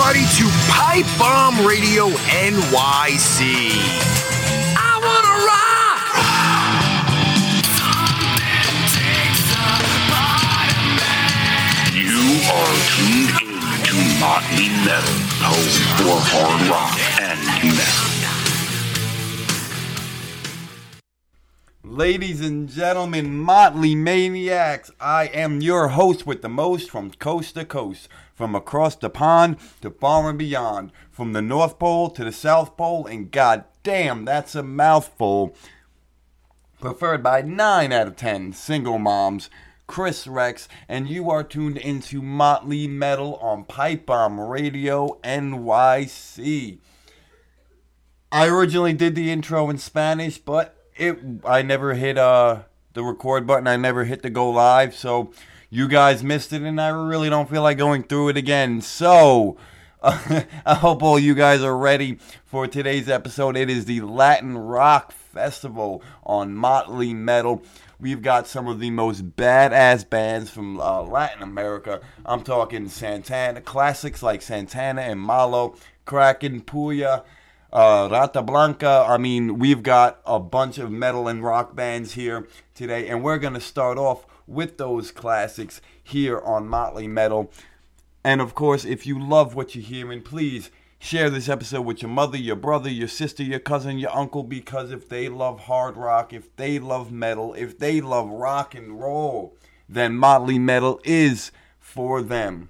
everybody to Pipe Bomb Radio NYC. I wanna rock! You are tuned in to Motley Metal, home for hard rock and metal. Ladies and gentlemen, Motley Maniacs, I am your host with the most from coast to coast, from across the pond to far and beyond, from the North Pole to the South Pole, and god damn, that's a mouthful. Preferred by 9 out of 10 single moms, Chris Rex, and you are tuned into Motley Metal on Pipe Bomb Radio NYC. I originally did the intro in Spanish, but it I never hit uh the record button. I never hit the go live, so you guys missed it, and I really don't feel like going through it again. So I hope all you guys are ready for today's episode. It is the Latin Rock Festival on Motley Metal. We've got some of the most badass bands from uh, Latin America. I'm talking Santana, classics like Santana and Malo, Kraken, Puya, uh, Rata Blanca. I mean, we've got a bunch of metal and rock bands here today, and we're going to start off with those classics here on Motley Metal. And of course, if you love what you're hearing, please share this episode with your mother, your brother, your sister, your cousin, your uncle, because if they love hard rock, if they love metal, if they love rock and roll, then Motley Metal is for them.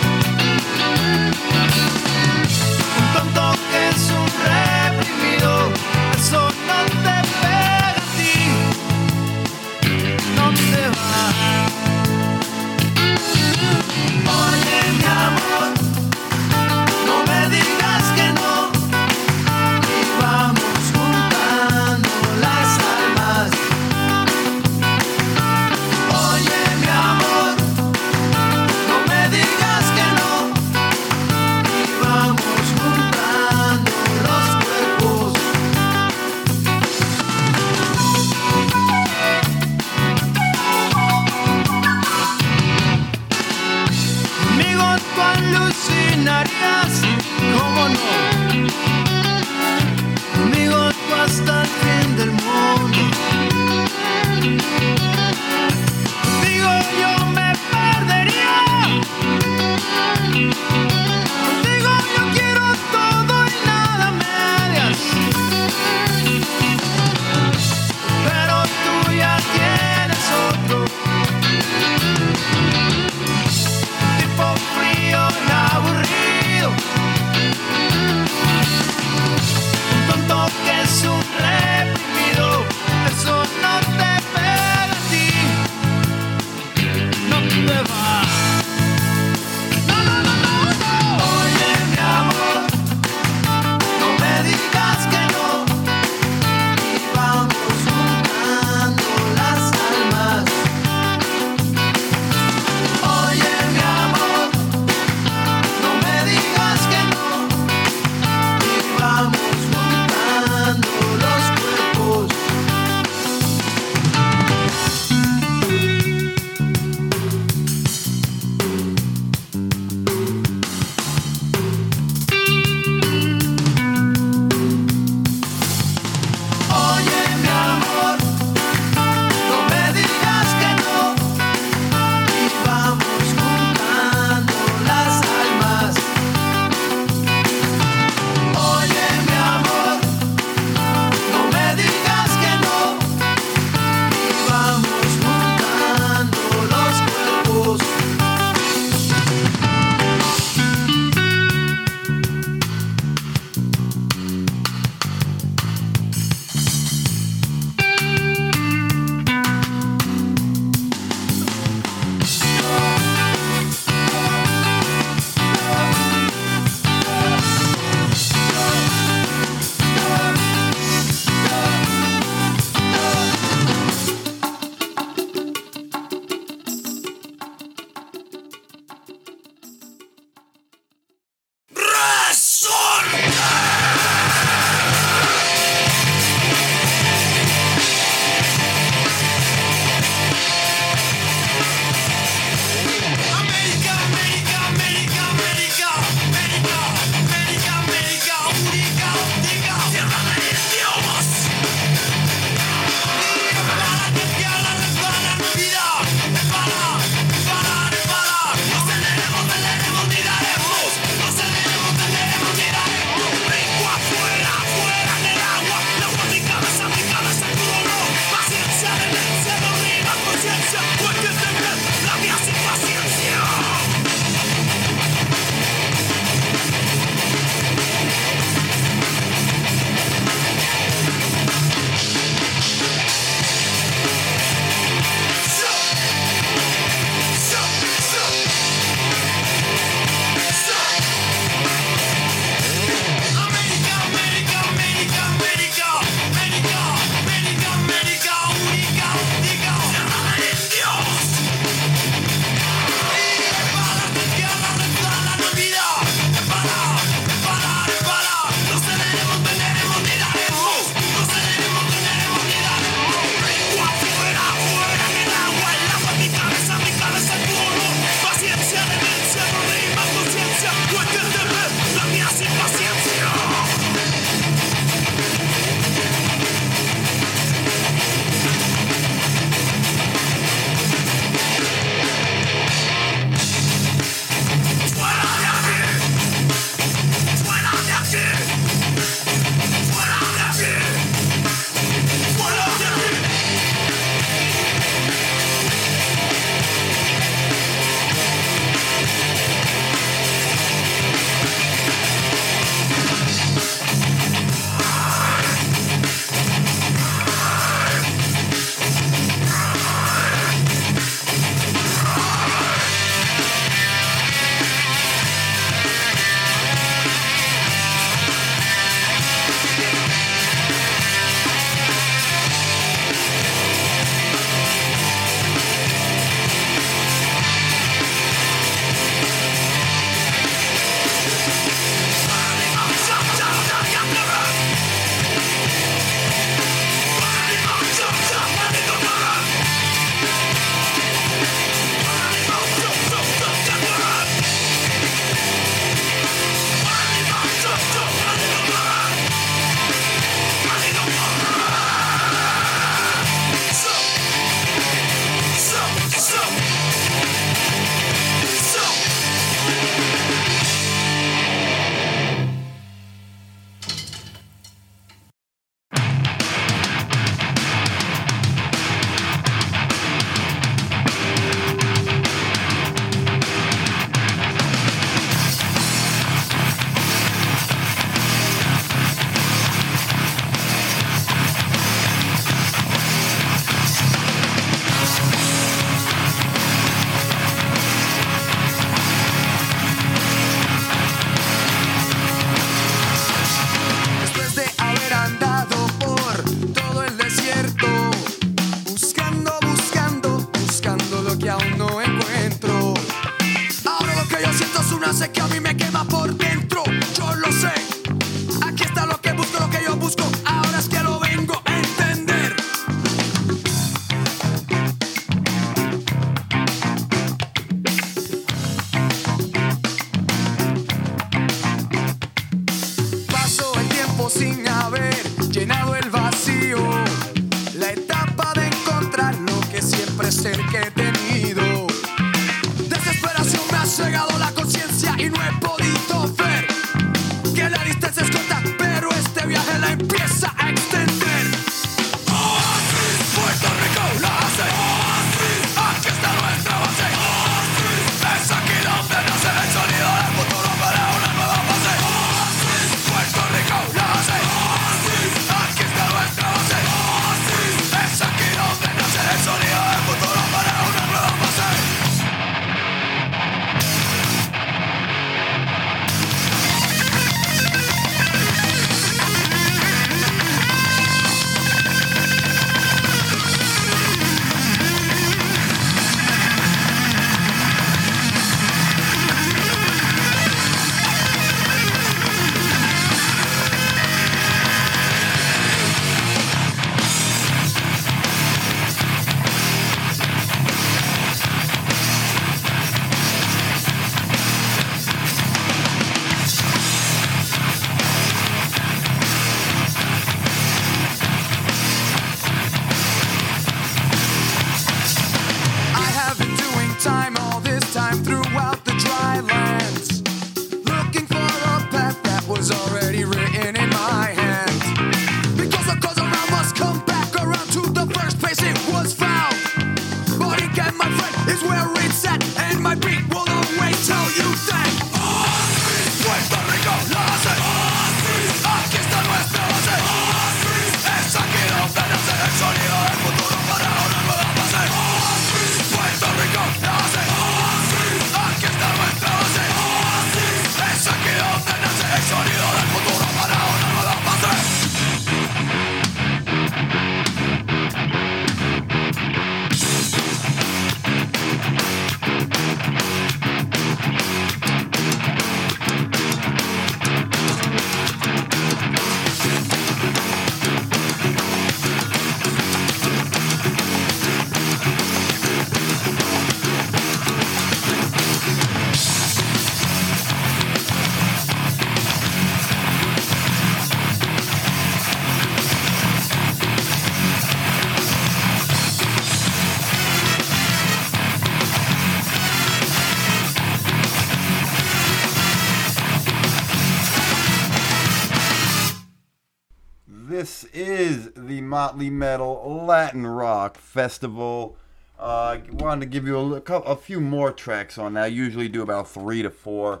Motley Metal Latin Rock Festival. Uh, wanted to give you a, a few more tracks on that. I usually do about three to four.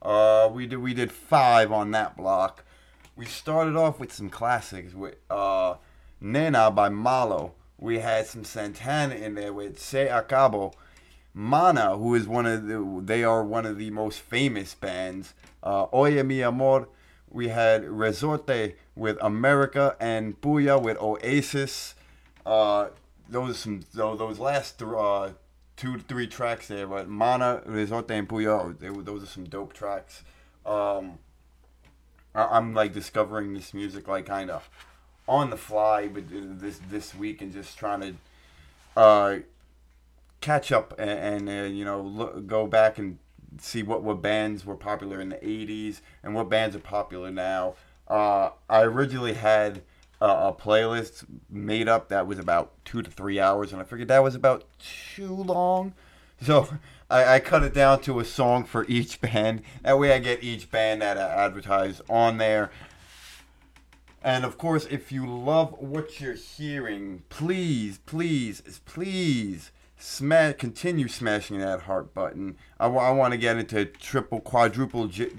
Uh, we did we did five on that block. We started off with some classics with uh, Nena by Malo. We had some Santana in there with Se Acabo. Mana, who is one of the, they are one of the most famous bands. Uh, Oye Mi Amor. We had Resorte with America and Puya with Oasis. Uh, those some those, last th- uh, two to three tracks there, but Mana, Resorte, and Puya, they, those are some dope tracks. Um, I- I'm like discovering this music like kind of on the fly with this this week and just trying to uh, catch up and, and uh, you know look, go back and see what what bands were popular in the 80s and what bands are popular now. Uh, I originally had a, a playlist made up that was about two to three hours, and I figured that was about too long. So I, I cut it down to a song for each band. That way I get each band that I advertise on there. And of course, if you love what you're hearing, please, please, please smash, continue smashing that heart button. I, want to get into triple, quadruple, gi-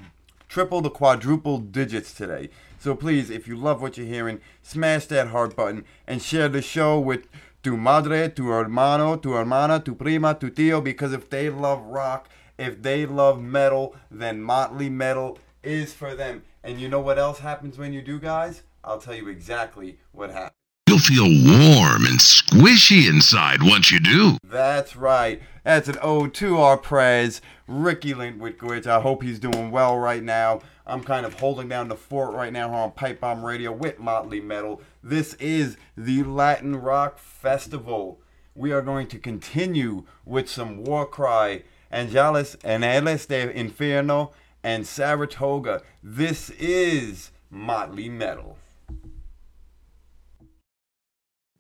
triple the quadruple digits today. So please, if you love what you're hearing, smash that heart button and share the show with tu madre, tu hermano, tu hermana, tu prima, tu tío. Because if they love rock, if they love metal, then Motley Metal is for them. And you know what else happens when you do, guys? I'll tell you exactly what happens. You'll feel warm and squishy inside once you do. That's right. That's an ode to our prez, Ricky Lindwitch. I hope he's doing well right now. I'm kind of holding down the fort right now on Pipe Bomb Radio with Motley Metal. This is the Latin Rock Festival. We are going to continue with some War Cry, Angeles, Angeles de Inferno, and Saratoga. This is Motley Metal.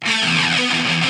Thank you.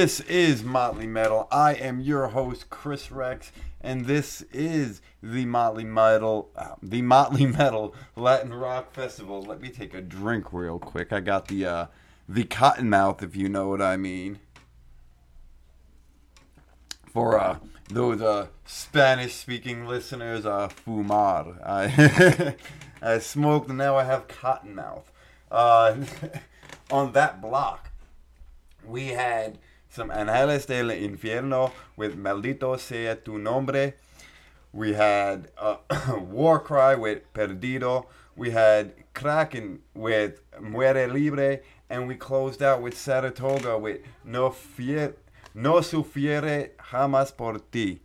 This is Motley Metal. I am your host, Chris Rex, and this is the Motley Metal, uh, the Motley Metal Latin Rock Festival. Let me take a drink real quick. I got the uh, the Cottonmouth, if you know what I mean. For uh, those uh, Spanish-speaking listeners, uh, fumar. I I smoked, and now I have Cottonmouth. Uh, on that block, we had some Angeles del Infierno with Maldito Sea Tu Nombre. We had uh, Warcry with Perdido. We had Kraken with Muere Libre. And we closed out with Saratoga with No, fier, no Sufiere Jamás Por Ti.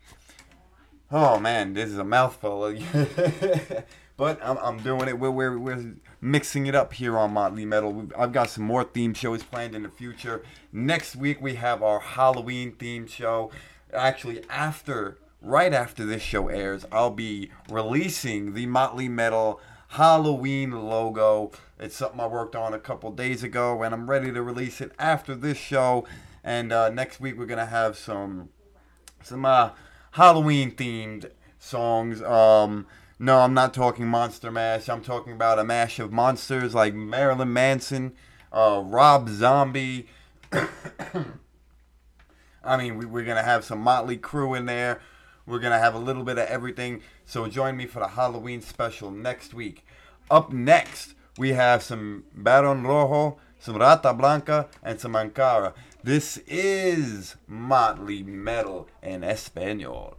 Oh man, this is a mouthful. but I'm, I'm doing it. We're, we're, we're mixing it up here on Motley Metal. We've, I've got some more theme shows planned in the future. Next week we have our Halloween theme show. Actually, after right after this show airs, I'll be releasing the Motley Metal Halloween logo. It's something I worked on a couple days ago, and I'm ready to release it after this show. And uh, next week we're gonna have some some uh, Halloween themed songs. Um, no, I'm not talking Monster Mash. I'm talking about a mash of monsters like Marilyn Manson, uh, Rob Zombie. I mean, we, we're to have some Mötley Crüe in there. We're to have a little bit of everything. So join me for the Halloween special next week. Up next, we have some Baron Rojo, some Rata Blanca, and some Ankhara. This is Motley Metal in Espanol.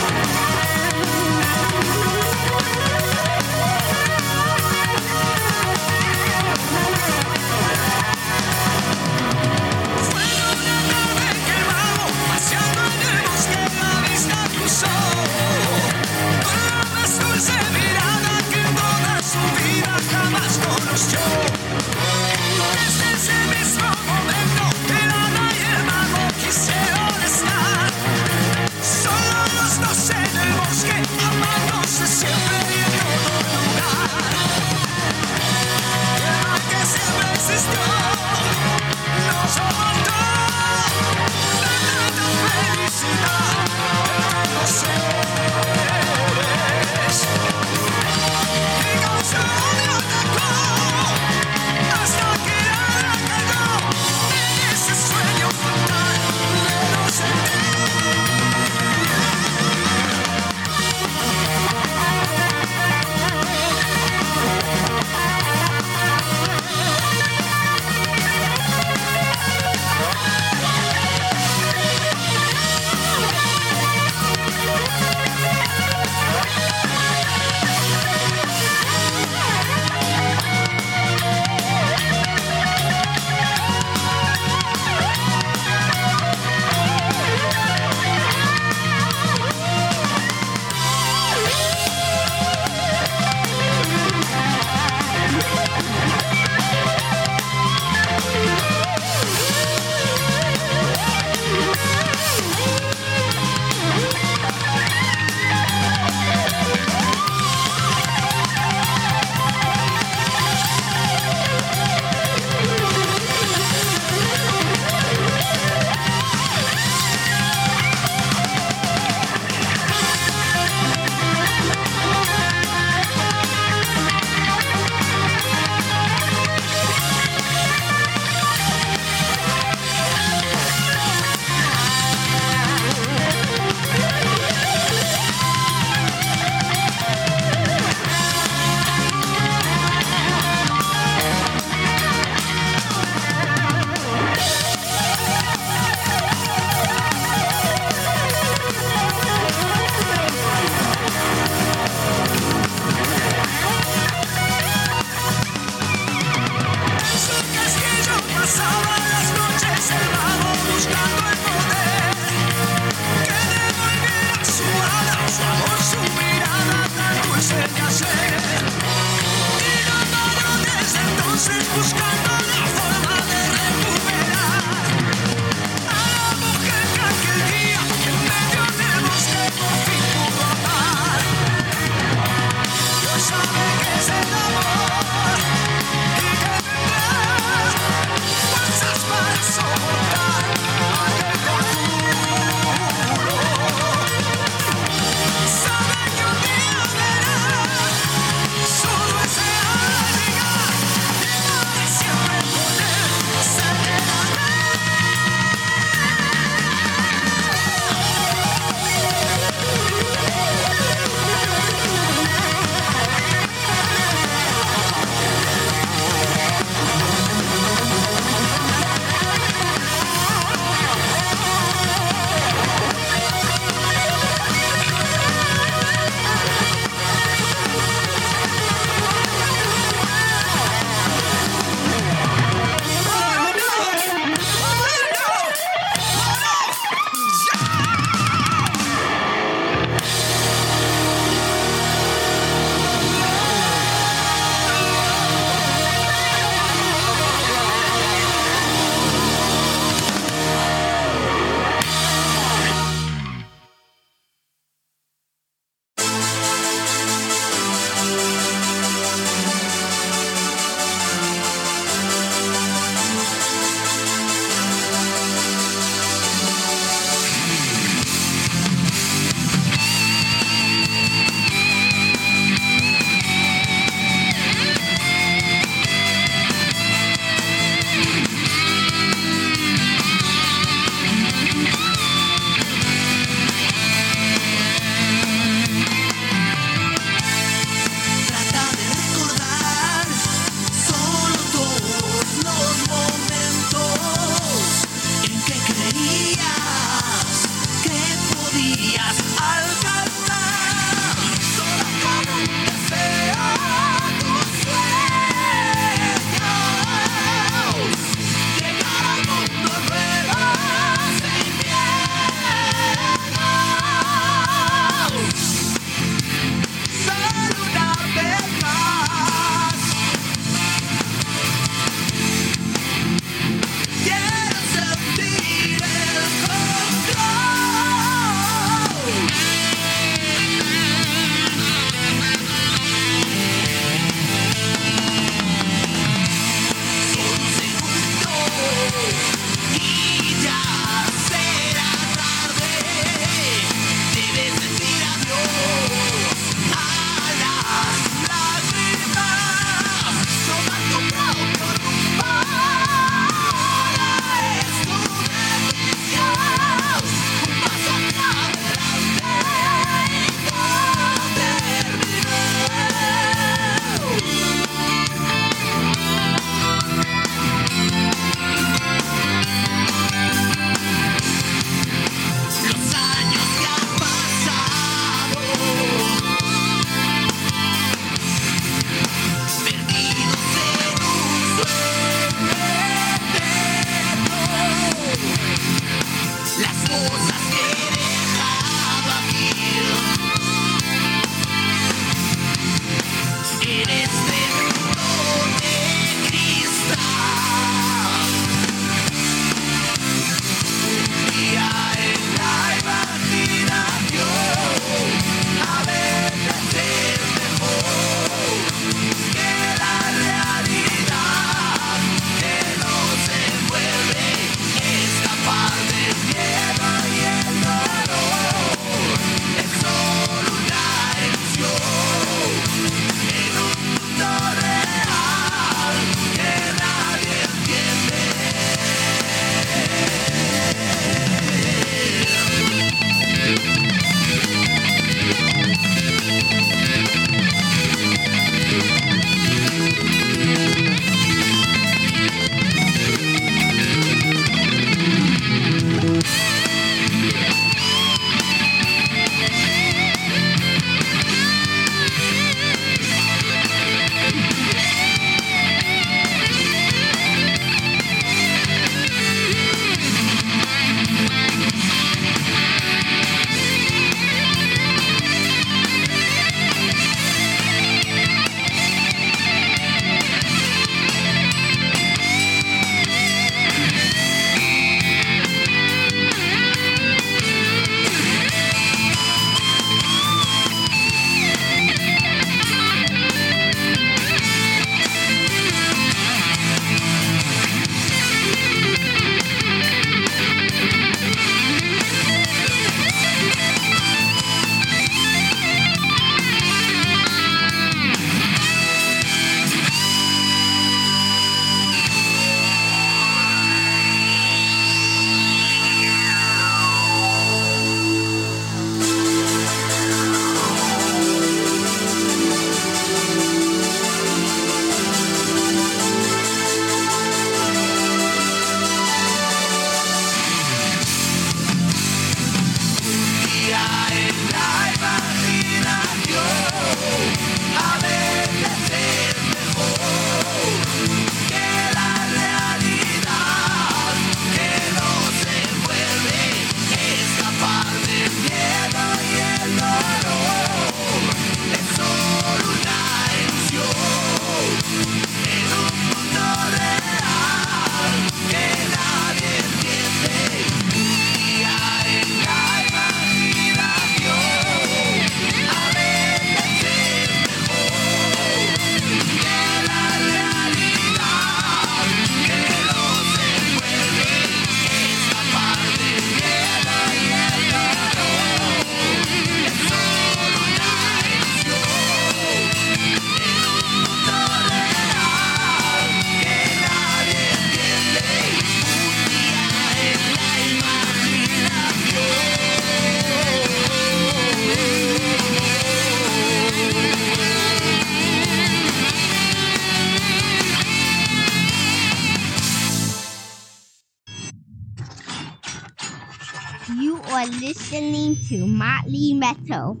You are listening to Motley Metal.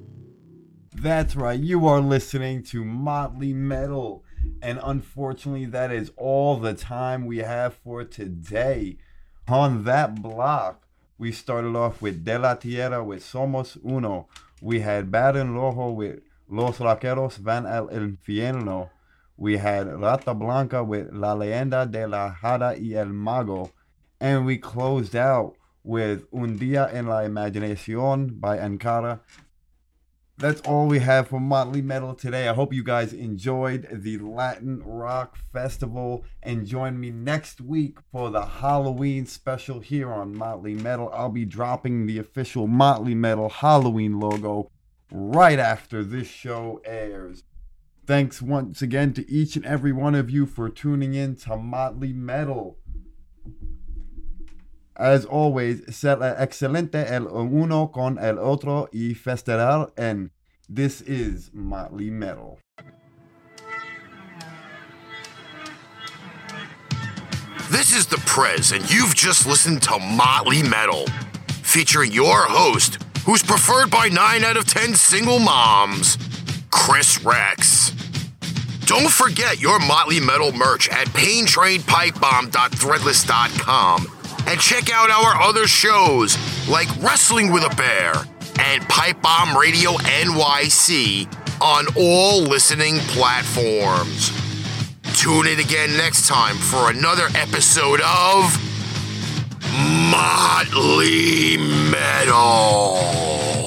That's right, you are listening to Motley Metal. And unfortunately, that is all the time we have for today. On that block, we started off with De La Tierra with Somos Uno. We had Baron Rojo with Los Rockeros Van al Infierno. We had Rata Blanca with La Leyenda de la Hada y el Mago. And we closed out with Un Día en la Imaginación by Ankhara. That's all we have for Motley Metal today. I hope you guys enjoyed the Latin Rock Festival and join me next week for the Halloween special here on Motley Metal. I'll be dropping the official Motley Metal Halloween logo right after this show airs. Thanks once again to each and every one of you for tuning in to Motley Metal. As always, ser excelente el uno con el otro y festejar en. This is Motley Metal. This is the Prez, and you've just listened to Motley Metal, featuring your host, who's preferred by 9 out of 10 single moms, Chris Rex. Don't forget your Motley Metal merch at paintrainpipebomb.threadless.com and check out our other shows like Wrestling with a Bear and Pipe Bomb Radio NYC on all listening platforms. Tune in again next time for another episode of Motley Metal.